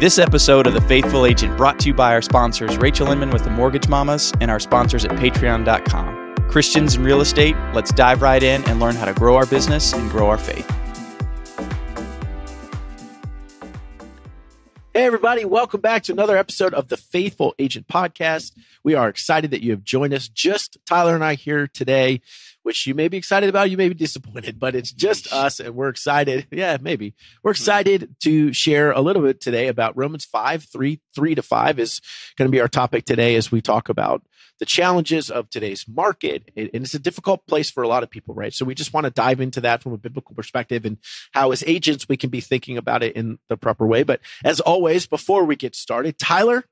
This episode of The Faithful Agent brought to you by our sponsors, Rachel Inman with the Mortgage Mamas, and our sponsors at patreon.com. Christians in real estate, let's dive right in and learn how to grow our business and grow our faith. Hey, everybody, welcome back to another episode of the Faithful Agent Podcast. We are excited that you have joined us. Just Tyler and I here today, which you may be excited about, you may be disappointed, but it's just us and we're excited. Yeah, maybe. We're hmm. excited to share a little bit today about Romans 5, 3, 3 to 5 is going to be our topic today as we talk about the challenges of today's market. And it's a difficult place for a lot of people, right? So we just want to dive into that from a biblical perspective and how, as agents, we can be thinking about it in the proper way. But as always, before we get started, Tyler,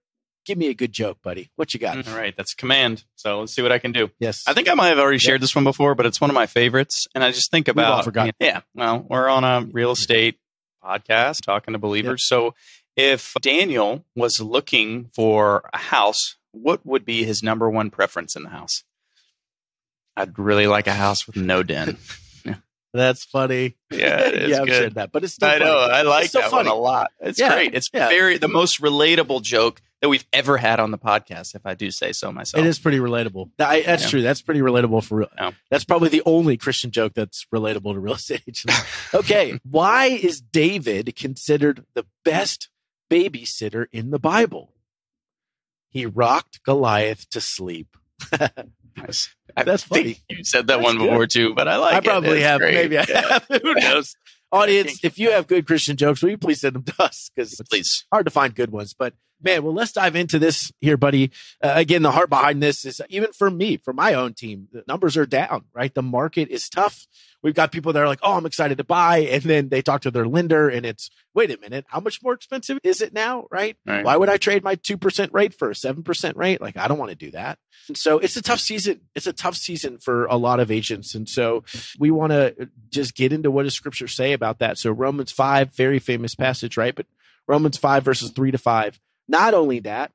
give me a good joke, buddy. What you got? All right, that's command. So let's see what I can do. Yes. I think I might have already shared this one before, but it's one of my favorites. And I just think about forgotten. Yeah. Well, we're on a real estate podcast talking to believers. So if Daniel was looking for a house, what would be his number one preference in the house? I'd really like a house with no den. That's funny. Yeah, yeah, I've good. said that, but it's still I know. funny. I like that funny. one a lot. It's Yeah, great. It's yeah. very the most relatable joke that we've ever had on the podcast, if I do say so myself. It is pretty relatable. I, that's Yeah. true. That's pretty relatable for real. Yeah. That's probably the only Christian joke that's relatable to real estate agents. okay. Why is David considered the best babysitter in the Bible? He rocked Goliath to sleep. Nice. I That's think funny. You said that That's one good. before too, but I like it. I it. probably have. great. Maybe I Yeah. have. Who knows? Audience, if you have good Christian jokes, will you please send them to us? Because Please. hard to find good ones. But man, well, let's dive into this here, buddy. Uh, again, the heart behind this is even for me, for my own team, the numbers are down, right? The market is tough. We've got people that are like, oh, I'm excited to buy. And then they talk to their lender and it's, wait a minute, how much more expensive is it now? Right? Right. Why would I trade my 2% rate for a 7% rate? Like, I don't want to do that. And so it's a tough season. It's a tough season for a lot of agents. And so we want to just get into what does scripture say about that. So Romans 5, very famous passage, right? But Romans 5 verses 3 to 5. Not only that,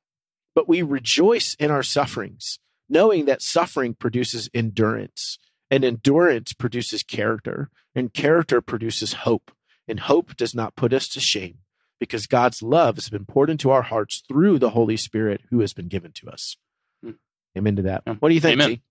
but we rejoice in our sufferings, knowing that suffering produces endurance, and endurance produces character, and character produces hope. And hope does not put us to shame because God's love has been poured into our hearts through the Holy Spirit who has been given to us. Hmm. Amen to that. What do you think, Amen. G?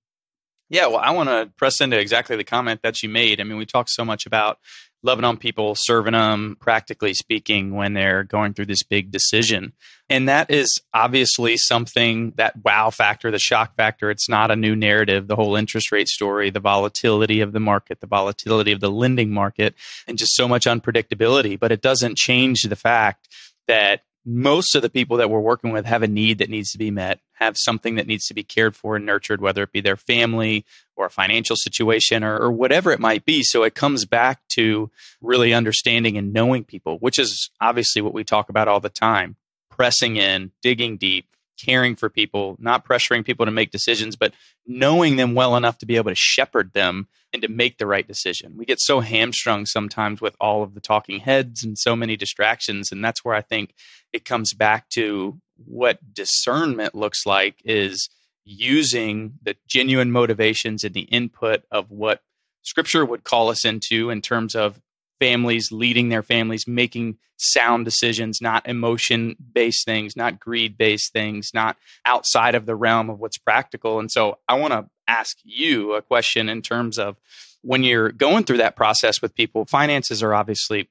Yeah, well, I want to press into exactly the comment that you made. I mean, we talk so much about loving on people, serving them, practically speaking, when they're going through this big decision. And that is obviously something that wow factor, the shock factor. It's not a new narrative. The whole interest rate story, the volatility of the market, the volatility of the lending market, and just so much unpredictability. But it doesn't change the fact that most of the people that we're working with have a need that needs to be met, have something that needs to be cared for and nurtured, whether it be their family or a financial situation or, or whatever it might be. So it comes back to really understanding and knowing people, which is obviously what we talk about all the time pressing in, digging deep, caring for people, not pressuring people to make decisions, but knowing them well enough to be able to shepherd them and to make the right decision. We get so hamstrung sometimes with all of the talking heads and so many distractions. And that's where I think it comes back to what discernment looks like is using the genuine motivations and the input of what scripture would call us into in terms of families leading their families making sound decisions not emotion based things not greed based things not outside of the realm of what's practical. And so i want to ask you a question in terms of when you're going through that process with people finances are obviously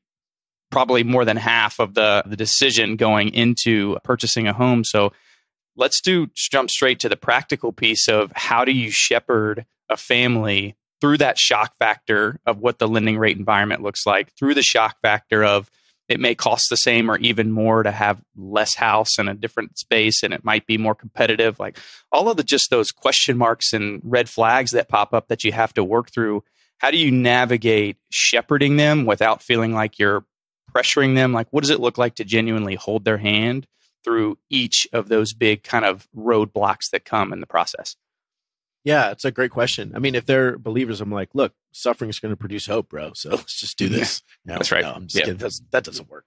probably more than half of the the decision going into purchasing a home. So let's do jump straight to the practical piece of how do you shepherd a family through that shock factor of what the lending rate environment looks like through the shock factor of it may cost the same or even more to have less house in a different space and it might be more competitive. Like all of the just those question marks and red flags that pop up that you have to work through. How do you navigate shepherding them without feeling like you're pressuring them? Like what does it look like to genuinely hold their hand through each of those big kind of roadblocks that come in the process Yeah, it's a great question. I mean, if they're believers, I'm like, look, suffering is going to produce hope, bro. So let's just do this. No, That's right. No, I'm just Yeah. kidding. That's, that doesn't work.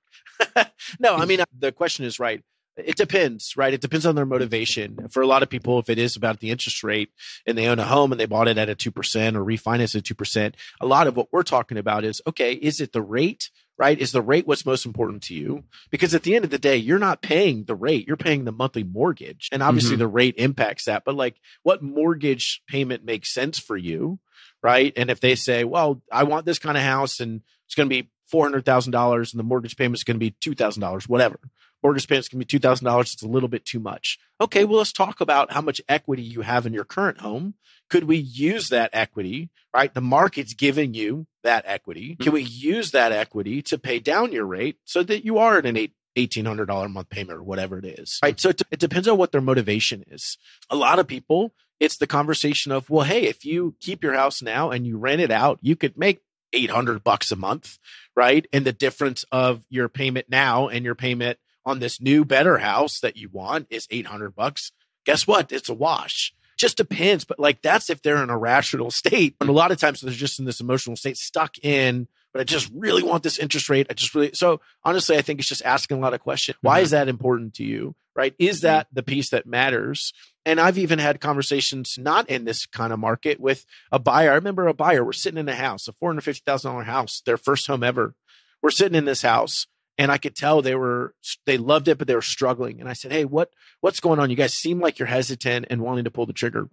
no, I mean, uh, the question is right. It depends, right? It depends on their motivation. For a lot of people, if it is about the interest rate and they own a home and they bought it at a 2% or refinance at 2%, a lot of what we're talking about is okay, is it the rate? Right? Is the rate what's most important to you? Because at the end of the day, you're not paying the rate, you're paying the monthly mortgage. And obviously, mm-hmm. the rate impacts that. But like, what mortgage payment makes sense for you, right? And if they say, well, I want this kind of house and it's going to be $400,000 and the mortgage payment is going to be $2,000, whatever. Mortgage payments can be $2,000. It's a little bit too much. Okay, well, let's talk about how much equity you have in your current home. Could we use that equity, right? The market's giving you that equity. Can mm-hmm. we use that equity to pay down your rate so that you are at an eight $1,800 a month payment or whatever it is. Right. So it, it, depends on what their motivation is. A lot of people, it's the conversation of, well, hey, if you keep your house now and you rent it out, you could make 800 bucks a month. Right. And the difference of your payment now and your payment on this new, better house that you want is 800 bucks. Guess what? It's a wash just depends. But like that's if they're in a rational state. And a lot of times they're just in this emotional state, stuck in, but I just really want this interest rate. I just really so honestly, I think it's just asking a lot of questions. Why mm-hmm. is that important to you? Right? Is mm-hmm. that the piece that matters? And I've even had conversations not in this kind of market with a buyer. I remember a buyer, we're sitting in a house, a $450,000 house, their first home ever. We're sitting in this house and I could tell they were they loved it, but they were struggling. And I said, "Hey, what what's going on? You guys seem like you're hesitant and wanting to pull the trigger."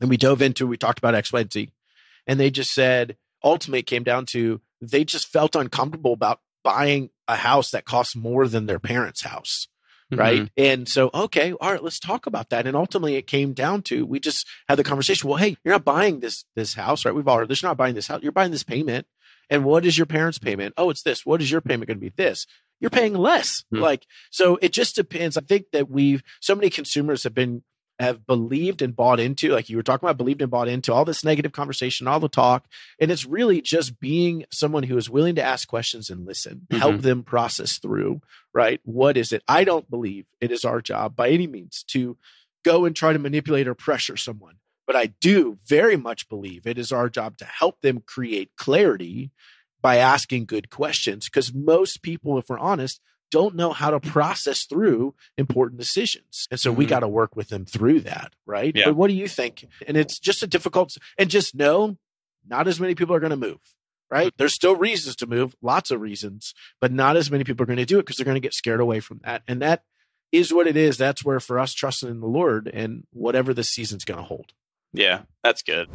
And we dove into we talked about X, Y, and Z, and they just said ultimately it came down to they just felt uncomfortable about buying a house that costs more than their parents' house. Right. Mm-hmm. And so, okay, all right, let's talk about that. And ultimately it came down to we just had the conversation. Well, hey, you're not buying this this house, right? We've already you're not buying this house, you're buying this payment. And what is your parents' payment? Oh, it's this. What is your payment going to be? This. You're paying less. Mm-hmm. Like, so it just depends. I think that we've, so many consumers have been, have believed and bought into, like you were talking about, believed and bought into all this negative conversation, all the talk. And it's really just being someone who is willing to ask questions and listen, mm-hmm. help them process through, right? What is it? I don't believe it is our job by any means to go and try to manipulate or pressure someone. But I do very much believe it is our job to help them create clarity by asking good questions because most people, if we're honest, don't know how to process through important decisions. And so mm-hmm. we got to work with them through that, right? Yeah. But what do you think? And it's just a difficult, and just know not as many people are going to move, right? Mm-hmm. There's still reasons to move, lots of reasons, but not as many people are going to do it because they're going to get scared away from that. And that is what it is. That's where for us, trusting in the Lord and whatever the season's going to hold. Yeah, that's good.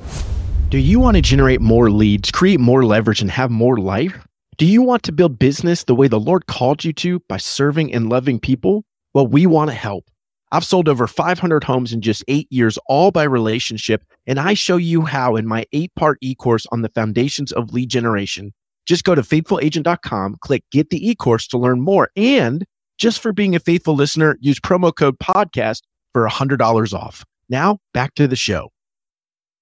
Do you want to generate more leads, create more leverage, and have more life? Do you want to build business the way the Lord called you to by serving and loving people? Well, we want to help. I've sold over 500 homes in just eight years, all by relationship, and I show you how in my eight part e course on the foundations of lead generation. Just go to faithfulagent.com, click get the e course to learn more. And just for being a faithful listener, use promo code podcast for $100 off. Now back to the show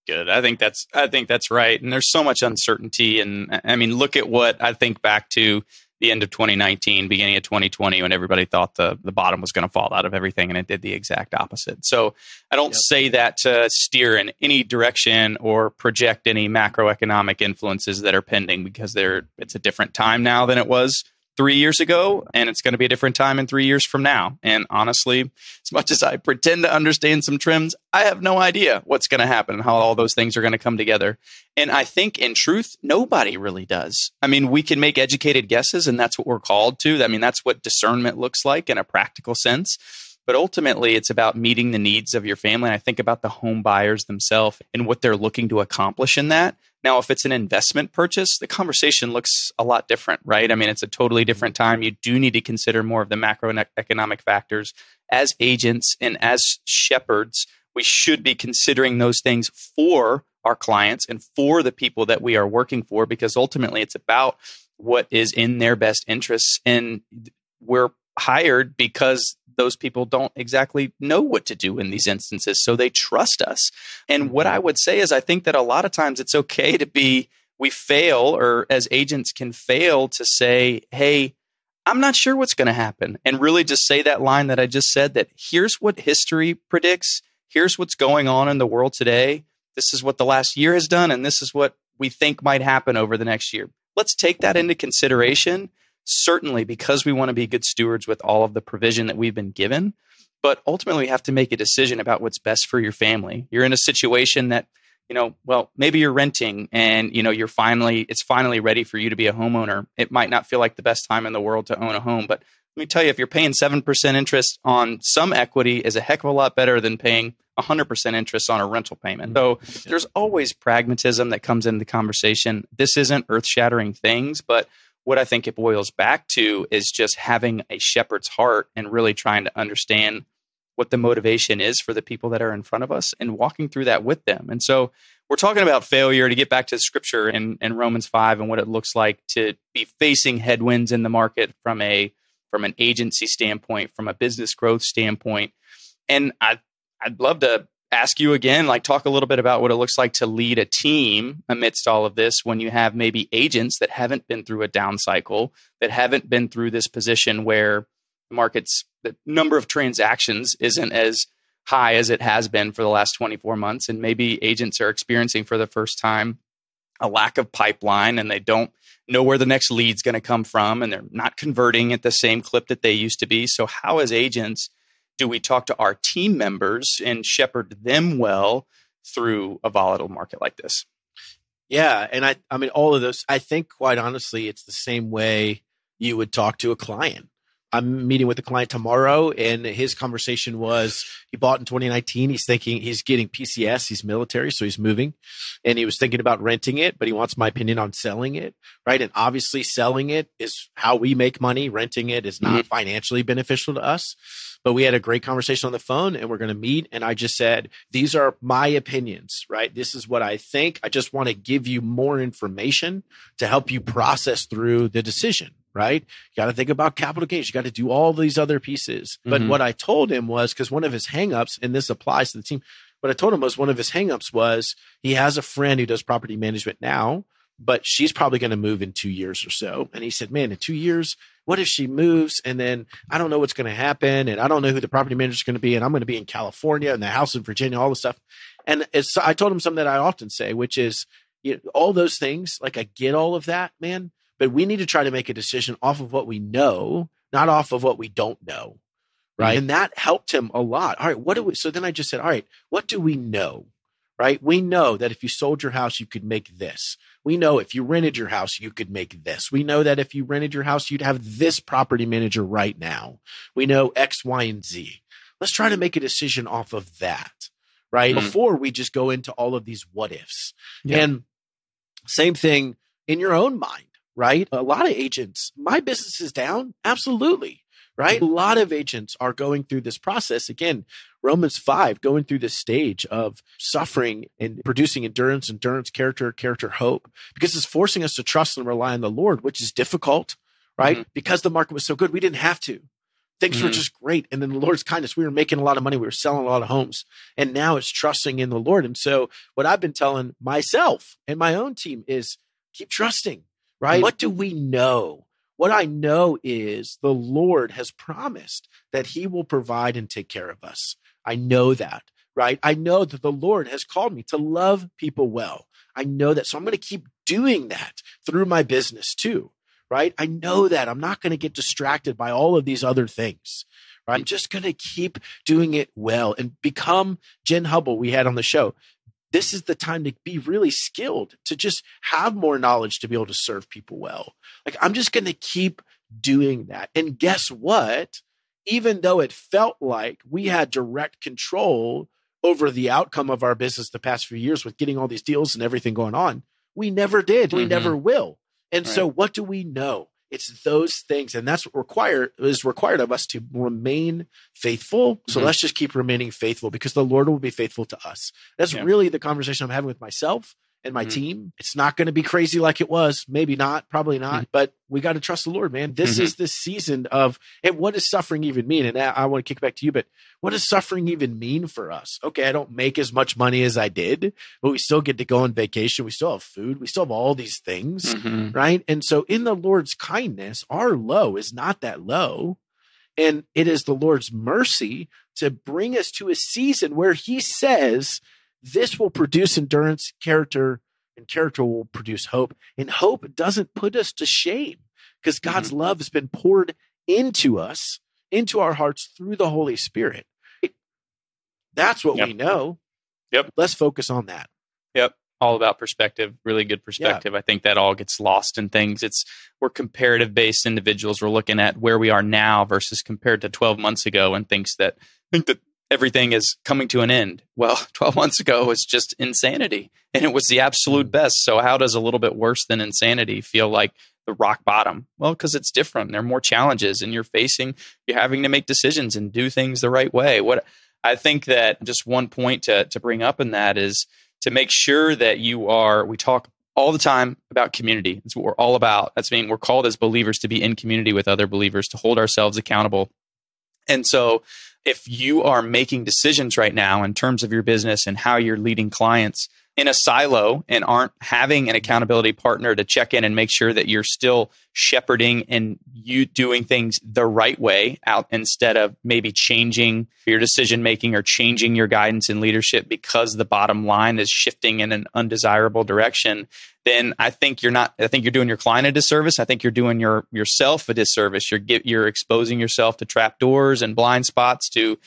good. I think that's I think that's right. And there's so much uncertainty. And I mean, look at what I think back to the end of 2019, beginning of 2020, when everybody thought the the bottom was going to fall out of everything, and it did the exact opposite. So I don't yep. say that to steer in any direction or project any macroeconomic influences that are pending because they're it's a different time now than it was three years ago, and it's going to be a different time in three years from now. And honestly, as much as I pretend to understand some trends, I have no idea what's going to happen and how all those things are going to come together. And I think, in truth, nobody really does. I mean, we can make educated guesses, and that's what we're called to. I mean, that's what discernment looks like in a practical sense. But ultimately, it's about meeting the needs of your family. And I think about the home buyers themselves and what they're looking to accomplish in that. Now, if it's an investment purchase, the conversation looks a lot different, right? I mean, it's a totally mm-hmm. different time. You do need to consider more of the macroeconomic factors. As agents and as shepherds, we should be considering those things for our clients and for the people that we are working for, because ultimately it's about what is in their best interests. And we're hired because those people don't exactly know what to do in these instances. So they trust us. And what mm-hmm. I would say is, I think that a lot of times it's okay to be, we fail, or as agents can fail to say, hey, I'm not sure what's going to happen. And really just say that line that I just said that here's what history predicts. Here's what's going on in the world today. This is what the last year has done. And this is what we think might happen over the next year. Let's take that into consideration certainly because we want to be good stewards with all of the provision that we've been given. But ultimately, we have to make a decision about what's best for your family. You're in a situation that you know, well, maybe you're renting and, you know, you're finally, it's finally ready for you to be a homeowner. It might not feel like the best time in the world to own a home, but let me tell you, if you're paying 7% interest on some equity is a heck of a lot better than paying 100% interest on a rental payment. Mm-hmm. So there's always pragmatism that comes into the conversation. This isn't earth shattering things, but what I think it boils back to is just having a shepherd's heart and really trying to understand what the motivation is for the people that are in front of us and walking through that with them. And so we're talking about failure to get back to scripture in, in Romans 5 and what it looks like to be facing headwinds in the market from a from an agency standpoint, from a business growth standpoint. And I I'd love to ask you again, like talk a little bit about what it looks like to lead a team amidst all of this when you have maybe agents that haven't been through a down cycle, that haven't been through this position where the market's the number of transactions isn't as high as it has been for the last 24 months. And maybe agents are experiencing for the first time a lack of pipeline and they don't know where the next lead's going to come from and they're not converting at the same clip that they used to be. So, how, as agents, do we talk to our team members and shepherd them well through a volatile market like this? Yeah, and I I mean all of those I think quite honestly it's the same way you would talk to a client. I'm meeting with a client tomorrow, and his conversation was he bought in 2019. He's thinking he's getting PCS. He's military, so he's moving, and he was thinking about renting it, but he wants my opinion on selling it, right? And obviously, selling it is how we make money. Renting it is not mm-hmm. financially beneficial to us. But we had a great conversation on the phone and we're going to meet. And I just said, these are my opinions, right? This is what I think. I just want to give you more information to help you process through the decision, right? You got to think about capital gains. You got to do all these other pieces. But mm-hmm. what I told him was because one of his hangups, and this applies to the team, what I told him was one of his hangups was he has a friend who does property management now, but she's probably going to move in two years or so. And he said, man, in two years, what if she moves and then I don't know what's going to happen and I don't know who the property manager is going to be and I'm going to be in California and the house in Virginia, all the stuff. And it's, I told him something that I often say, which is, you know, all those things, like I get all of that, man, but we need to try to make a decision off of what we know, not off of what we don't know. Right. Mm-hmm. And that helped him a lot. All right. What do we, so then I just said, all right, what do we know? Right. We know that if you sold your house, you could make this. We know if you rented your house, you could make this. We know that if you rented your house, you'd have this property manager right now. We know X, Y, and Z. Let's try to make a decision off of that. Right. Mm-hmm. Before we just go into all of these what ifs. Yeah. And same thing in your own mind right? A lot of agents, my business is down. Absolutely. Right. A lot of agents are going through this process. Again, Romans 5, going through this stage of suffering and producing endurance, endurance, character, character, hope, because it's forcing us to trust and rely on the Lord, which is difficult, right? Mm-hmm. Because the market was so good, we didn't have to. Things mm-hmm. were just great. And then the Lord's kindness, we were making a lot of money. We were selling a lot of homes. And now it's trusting in the Lord. And so, what I've been telling myself and my own team is keep trusting, right? What do we know? What I know is the Lord has promised that he will provide and take care of us. I know that, right? I know that the Lord has called me to love people well. I know that. So I'm going to keep doing that through my business too, right? I know that I'm not going to get distracted by all of these other things. I'm just going to keep doing it well and become Jen Hubble we had on the show this is the time to be really skilled to just have more knowledge to be able to serve people well. Like I'm just going to keep doing that. And guess what? Even though it felt like we had direct control over the outcome of our business the past few years with getting all these deals and everything going on, we never did. We mm-hmm. never will. And right. so what do we know? It's those things, and that's what required is required of us to remain faithful. So mm-hmm. let's just keep remaining faithful because the Lord will be faithful to us. That's yeah. really the conversation I'm having with myself and my mm-hmm. team. It's not going to be crazy like it was. Maybe not, probably not, mm-hmm. but we got to trust the Lord, man. This mm-hmm. is the season of, and what does suffering even mean? And I, I want to kick back to you, but what does suffering even mean for us? Okay, I don't make as much money as I did, but we still get to go on vacation. We still have food. We still have all these things, mm-hmm. right? And so in the Lord's kindness, our low is not that low. And it is the Lord's mercy to bring us to a season where he says, this will produce endurance, character, and character will produce hope. And hope doesn't put us to shame because God's mm-hmm. love has been poured into us, into our hearts through the Holy Spirit. That's what yep. we know. Yep. Let's focus on that. Yep. All about perspective, really good perspective. Yeah. I think that all gets lost in things. It's we're comparative based individuals. We're looking at where we are now versus compared to 12 months ago and thinks that think that everything is coming to an end. Well, 12 months ago was just insanity and it was the absolute best. So how does a little bit worse than insanity feel like the rock bottom? Well, because it's different. There are more challenges and you're facing, you're having to make decisions and do things the right way. What I think that just one point to, to bring up in that is to make sure that you are, we talk all the time about community. That's what we're all about. That's mean we're called as believers to be in community with other believers, to hold ourselves accountable. And so if you are making decisions right now in terms of your business and how you're leading clients, in a silo and aren't having an accountability partner to check in and make sure that you're still shepherding and you doing things the right way out instead of maybe changing your decision making or changing your guidance and leadership because the bottom line is shifting in an undesirable direction then i think you're not i think you're doing your client a disservice i think you're doing your yourself a disservice you're you're exposing yourself to trap doors and blind spots to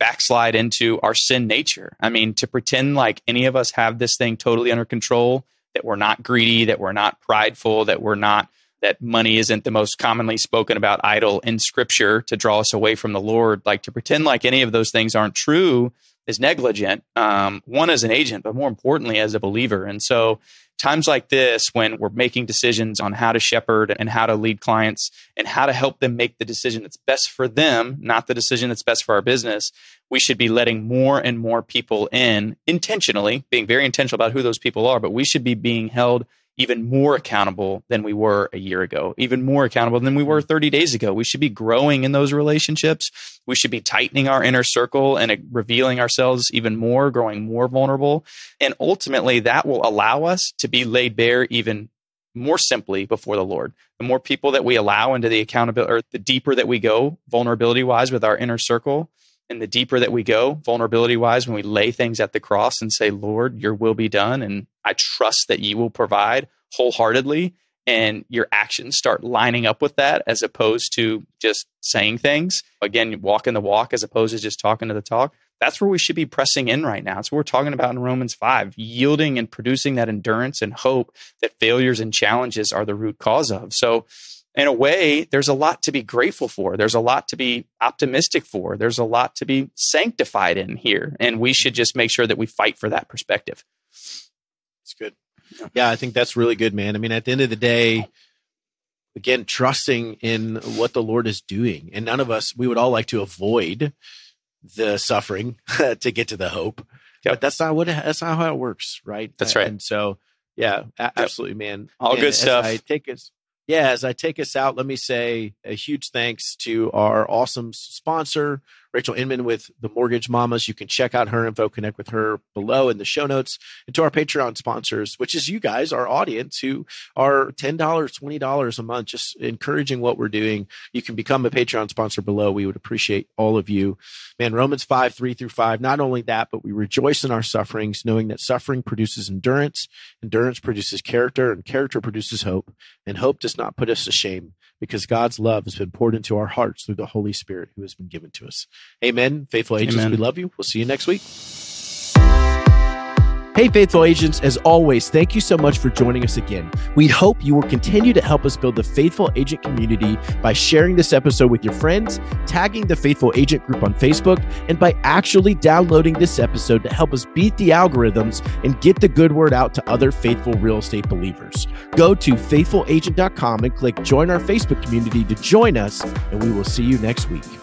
backslide into our sin nature. I mean, to pretend like any of us have this thing totally under control, that we're not greedy, that we're not prideful, that we're not that money isn't the most commonly spoken about idol in scripture to draw us away from the Lord. Like to pretend like any of those things aren't true is negligent. Um, one as an agent, but more importantly as a believer. And so times like this, when we're making decisions on how to shepherd and how to lead clients and how to help them make the decision that's best for them, not the decision that's best for our business, we should be letting more and more people in intentionally, being very intentional about who those people are, but we should be being held even more accountable than we were a year ago, even more accountable than we were 30 days ago. We should be growing in those relationships. We should be tightening our inner circle and uh, revealing ourselves even more, growing more vulnerable. And ultimately, that will allow us to be laid bare even more simply before the Lord. The more people that we allow into the accountability, or the deeper that we go vulnerability wise with our inner circle, and the deeper that we go vulnerability wise when we lay things at the cross and say lord your will be done and i trust that you will provide wholeheartedly and your actions start lining up with that as opposed to just saying things again walking the walk as opposed to just talking to the talk that's where we should be pressing in right now. It's what we're talking about in Romans 5, yielding and producing that endurance and hope that failures and challenges are the root cause of. So in a way, there's a lot to be grateful for. There's a lot to be optimistic for. There's a lot to be sanctified in here. And we should just make sure that we fight for that perspective. It's good. Yeah, I think that's really good, man. I mean, at the end of the day, again, trusting in what the Lord is doing. And none of us, we would all like to avoid the suffering to get to the hope. Yep. But that's not what, that's not how it works, right? That's right. And so, yeah, absolutely, man. All and good stuff. I take us yeah, as I take us out, let me say a huge thanks to our awesome sponsor, Rachel Inman with the Mortgage Mamas. You can check out her info, connect with her below in the show notes, and to our Patreon sponsors, which is you guys, our audience, who are $10, $20 a month, just encouraging what we're doing. You can become a Patreon sponsor below. We would appreciate all of you. Man, Romans 5, 3 through 5, not only that, but we rejoice in our sufferings, knowing that suffering produces endurance, endurance produces character, and character produces hope, and hope does not put us to shame because God's love has been poured into our hearts through the Holy Spirit who has been given to us. Amen. Faithful agents, Amen. we love you. We'll see you next week. Hey, faithful agents, as always, thank you so much for joining us again. We hope you will continue to help us build the faithful agent community by sharing this episode with your friends, tagging the faithful agent group on Facebook, and by actually downloading this episode to help us beat the algorithms and get the good word out to other faithful real estate believers. Go to faithfulagent.com and click join our Facebook community to join us, and we will see you next week.